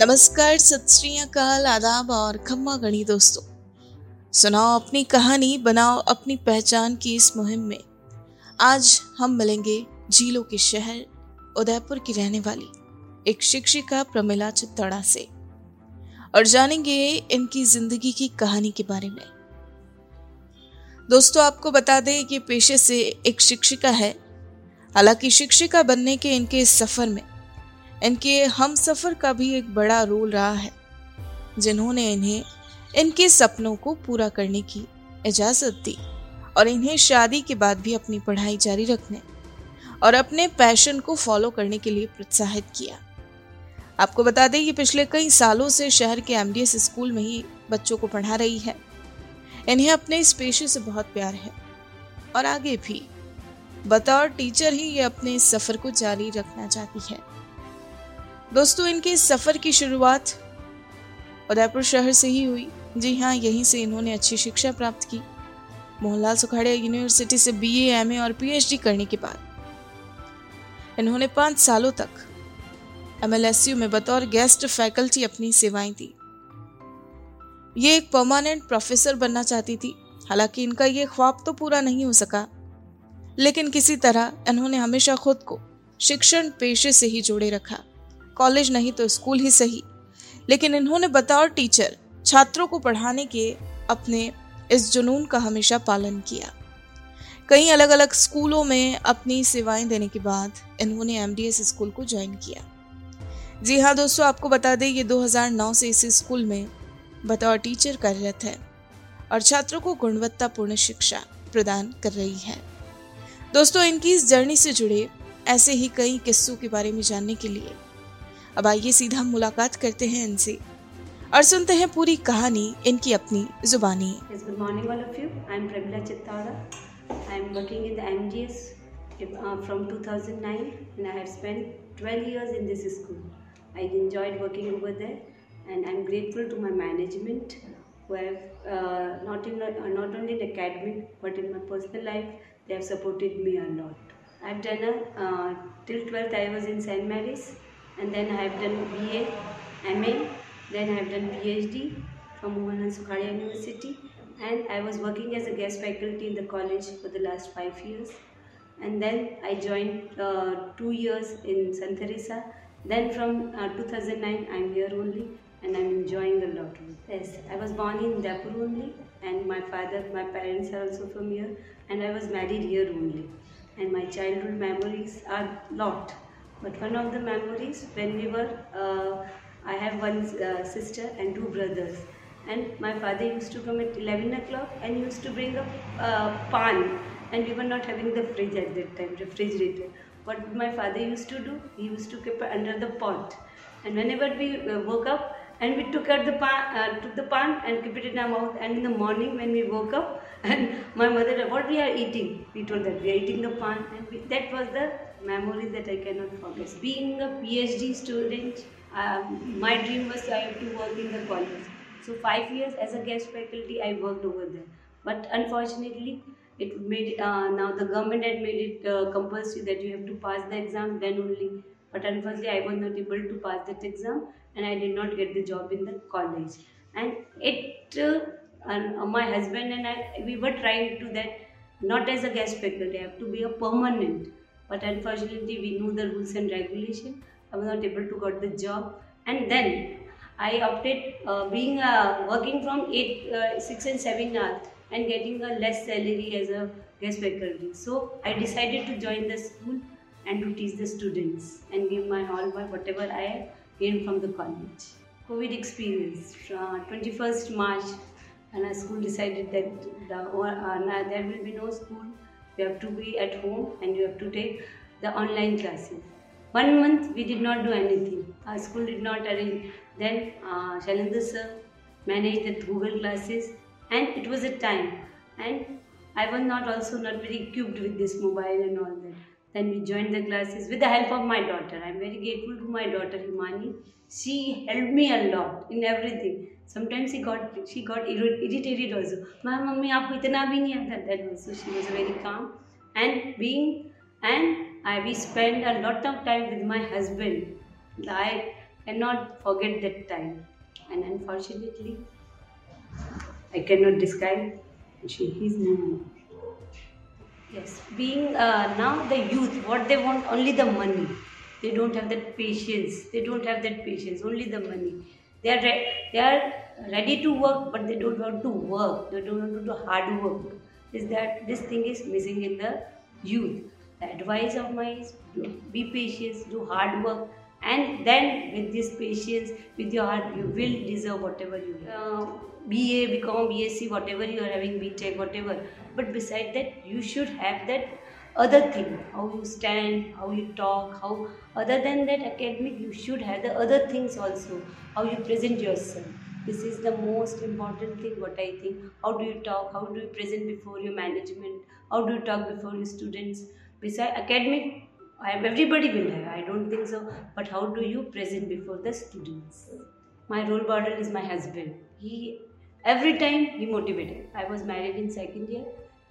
नमस्कार, सत श्री अकाल, आदाब और खम्मा गणी दोस्तों। सुनाओ अपनी कहानी, बनाओ अपनी पहचान की इस मुहिम में। आज हम मिलेंगे झीलों के शहर, उदयपुर की रहने वाली एक शिक्षिका प्रमिला चित्तौड़ा से। और जानेंगे इनकी ज़िंदगी की कहानी के बारे में। दोस्तों, आपको बता दें कि पेशे से एक शिक्षिका है। हालाँकि शिक्षिका बनने के इनके इस सफ़र में इनके हम सफ़र का भी एक बड़ा रोल रहा है, जिन्होंने इन्हें, इनके सपनों को पूरा करने की इजाज़त दी और इन्हें शादी के बाद भी अपनी पढ़ाई जारी रखने और अपने पैशन को फॉलो करने के लिए प्रोत्साहित किया। आपको बता दें कि पिछले कई सालों से शहर के एमडीएस स्कूल में ही बच्चों को पढ़ा रही है। इन्हें अपने इस पेशे से बहुत प्यार है और आगे भी। बतौर टीचर ही ये अपने सफ़र को जारी रखना चाहती है। दोस्तों इनके सफ़र की शुरुआत उदयपुर शहर से ही हुई। जी हाँ यहीं से इन्होंने अच्छी शिक्षा प्राप्त की। मोहनलाल सुखाड़िया यूनिवर्सिटी से बीए, एमए और पीएचडी करने के बाद इन्होंने पाँच सालों तक एमएलएसयू में बतौर गेस्ट फैकल्टी अपनी सेवाएँ दी। ये एक परमानेंट प्रोफेसर बनना चाहती थी। हालाँकि इनका ये ख्वाब तो पूरा नहीं हो सका। लेकिन किसी तरह इन्होंने हमेशा खुद को शिक्षण पेशे से ही जोड़े रखा। कॉलेज नहीं तो स्कूल ही सही। लेकिन इन्होंने बतौर टीचर छात्रों को पढ़ाने के अपने इस जुनून का हमेशा पालन किया। कई अलग अलग स्कूलों में अपनी सेवाएँ देने के बाद इन्होंने एमडीएस स्कूल को ज्वाइन किया। जी हाँ दोस्तों, आपको बता दें, ये 2009 से इस स्कूल में बतौर टीचर कार्यरत है और छात्रों को गुणवत्तापूर्ण शिक्षा प्रदान कर रही है। दोस्तों, इनकी इस जर्नी से जुड़े ऐसे ही कई किस्सों के बारे में जानने के लिए अब आइए सीधा मुलाकात करते हैं इनसे और सुनते हैं पूरी कहानी इनकी अपनी जुबानी good morning all of you I am Pramila Chittora I am working in the MGS from 2009 and I have spent 12 years in this school. I enjoyed working over there and I'm grateful to my management who have uh, not in uh, not only in academic but in my personal life they have supported me a lot. I've done a uh, till 12th I was in St. Mary's and then I have done BA, MA, then I have done PhD from Mohanlal Sukhadia University. And I was working as a guest faculty in the college for the last five years. And then I joined uh, two years in San Teresa. Then from uh, 2009 I'm here only and I'm enjoying a lot. Yes, I was born in Udaipur only and my father, my parents are also from here. And I was married here only. And my childhood memories are lot but one of the memories when we were, uh, I have one uh, sister and two brothers. And my father used to come at 11 o'clock and used to bring a uh, pan. And we were not having the fridge at that time, refrigerator. What my father used to do, he used to keep under the pot. And whenever we uh, woke up, and we took out the pan, uh, took the pan and kept it in our mouth. And in the morning when we woke up, and my mother, what we are eating? We told that we are eating the pan, and we, that was the memory that I cannot forget. Being a PhD student, um, my dream was I have to work in the college. So five years as a guest faculty, I worked over there. But unfortunately, it made uh, now the government had made it uh, compulsory that you have to pass the exam. Then only but unfortunately I was not able to pass that exam and I did not get the job in the college and it uh, and uh, my husband and I we were trying to that not as a guest faculty I have to be a permanent but unfortunately we knew the rules and regulation I was not able to get the job and then I opted uh, being uh, working from 8 uh, 6 and 7 hours and getting a less salary as a guest faculty so I decided to join the school and to teach the students and give my all my whatever I gained from the college. COVID experience, uh, 21st March, and our school decided that the, uh, there will be no school. You have to be at home and you have to take the online classes. One month we did not do anything. Our school did not arrange. Then uh, sir managed the Google classes and it was a time. And I was not also not very equipped with this mobile and all that. Then we joined the classes with the help of my daughter. I'm very grateful to my daughter Himani. She helped me a lot in everything sometimes he got she got irritated also. My mummy aapko itna bhi nahi aata that also she was very calm. And being and i we spend a lot of time with my husband. I cannot forget that time. And unfortunately i cannot describe she is now yes being uh, now the youth what they want only the money. They don't have that patience. They don't have that patience only the money. They are re- they are ready to work, but they don't want to work. They don't want to do hard work. Is that this thing is missing in the youth? The advice of my is be patient, do hard work, and then with this patience, with your heart, you will deserve whatever you uh, BA, become BSc, whatever you are having, BTech, whatever. But beside that, you should have that other thing how you stand how you talk how other than that academic you should have the other things also how you present yourself. This is the most important thing what i think. How do you talk? How do you present before your management? How do you talk before your students? Beside academic everybody will have i don't think so but how do you present before the students? My role model is my husband. He every time he motivated. I was married in second year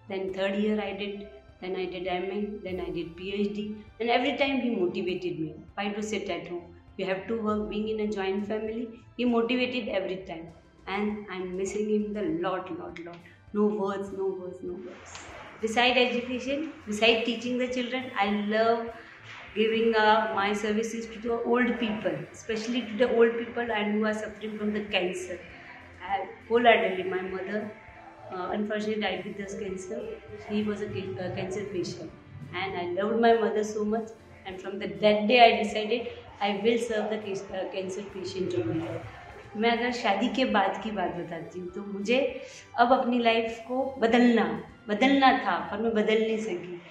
then third year i did then I did MA, then I did PhD, and every time he motivated me. Why to sit at home? You have to work. Being in a joint family, he motivated every time, and I'm missing him the lot, lot, lot. No words, no words, no words. Beside education, beside teaching the children, I love giving uh, my services to the old people, especially to the old people and who are suffering from the cancer. I, wholeheartedly, my mother uh, unfortunately died with this cancer. He was a uh, cancer patient, and I loved my mother so much. And from the that day, I decided I will serve the uh, cancer patient only. मैं अगर शादी के बाद की बात बताती हूँ तो मुझे अब अपनी लाइफ को बदलना बदलना था पर मैं बदल नहीं सकी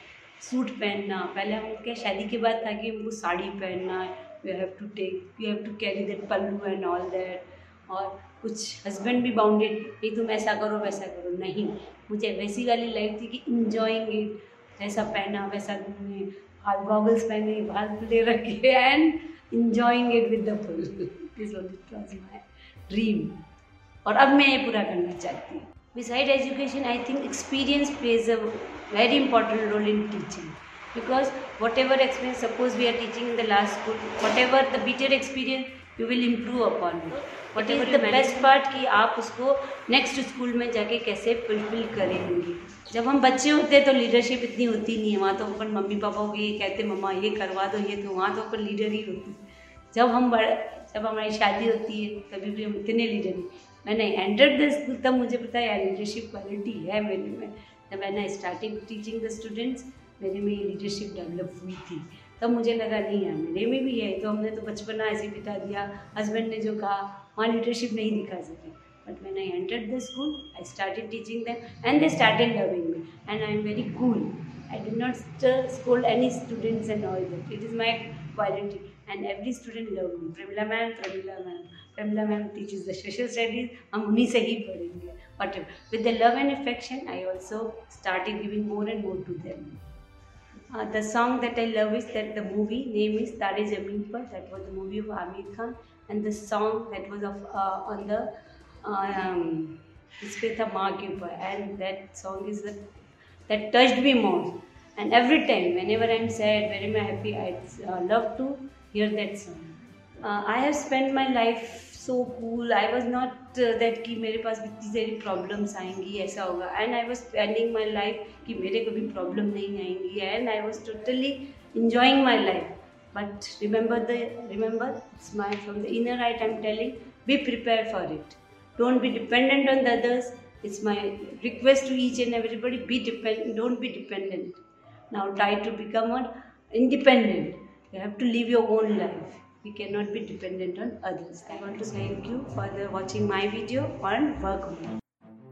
सूट पहनना पहले हम क्या शादी के बाद था कि हमको साड़ी पहनना you have to take you have to carry that pallu and all that और कुछ हस्बैंड भी बाउंडेड कि तुम ऐसा करो, वैसा करो। नहीं, मुझे वैसी वाली लाइफ थी कि इंजॉइंग इट जैसा पहना, वैसा घूमे, हाथ गॉगल्स पहने, बाल खुले रखे and enjoying it with the full this was my dream और अब मैं ये पूरा करना चाहती हूँ। Beside education I think experience plays a very important role in teaching because because whatever experience, suppose we are teaching in the last school, whatever the better experience, you will improve upon it. What is the best part कि आप उसको next school में जाके कैसे fulfil करेंगे। जब हम बच्चे होते हैं तो लीडरशिप इतनी होती नहीं है। वहाँ तो अपन मम्मी पापा को ये कहते मम्मा ये करवा दो ये तो वहाँ तो अपन लीडर ही होती जब हम बड़े जब हमारी शादी होती है तभी भी हम इतने लीडर नहीं मैंने एंटर द स्कूल तब मुझे पता है लीडरशिप क्वालिटी है मेरे में। जब मैंने स्टार्टिंग टीचिंग द स्टूडेंट्स मेरे में ये लीडरशिप डेवलप हुई थी। तब मुझे लगा नहीं है मेरे में भी है। तो हमने तो बचपना ऐसे बिता दिया। हस्बैंड ने जो कहा हाँ लीडरशिप नहीं दिखा सकी। But man I enter the school I started teaching them and they started loving me and I am very good I did not school any students and all that it is my quality and every student love me Pramila ma'am Pramila ma'am Pramila ma'am teaches the special studies हम उन्हीं से ही पढ़ेंगे whatever with the love and affection I also started giving more and more to them the song that I love is that the movie name is Taare Zameen Par that was the movie of Aamir Khan and the song that was of uh, on the um, Ispeta Maa and that song is that that touched me more. And every time, whenever I'm sad, whenever I'm happy, I uh, love to hear that song. Uh, I have spent my life so cool I was not that कि मेरे पास इतनी सारी problems आएंगी ऐसा होगा and I was spending my life कि मेरे को भी प्रॉब्लम नहीं आएंगी and I was totally enjoying my life But remember the remember it's my from the inner right I'm telling be prepared for it. Don't be dependent on the others. It's my request to each and everybody be depend. don't be dependent. Now try to become an independent. You have to live your own life. We cannot be dependent on others. I want to thank you for the watching my video on work.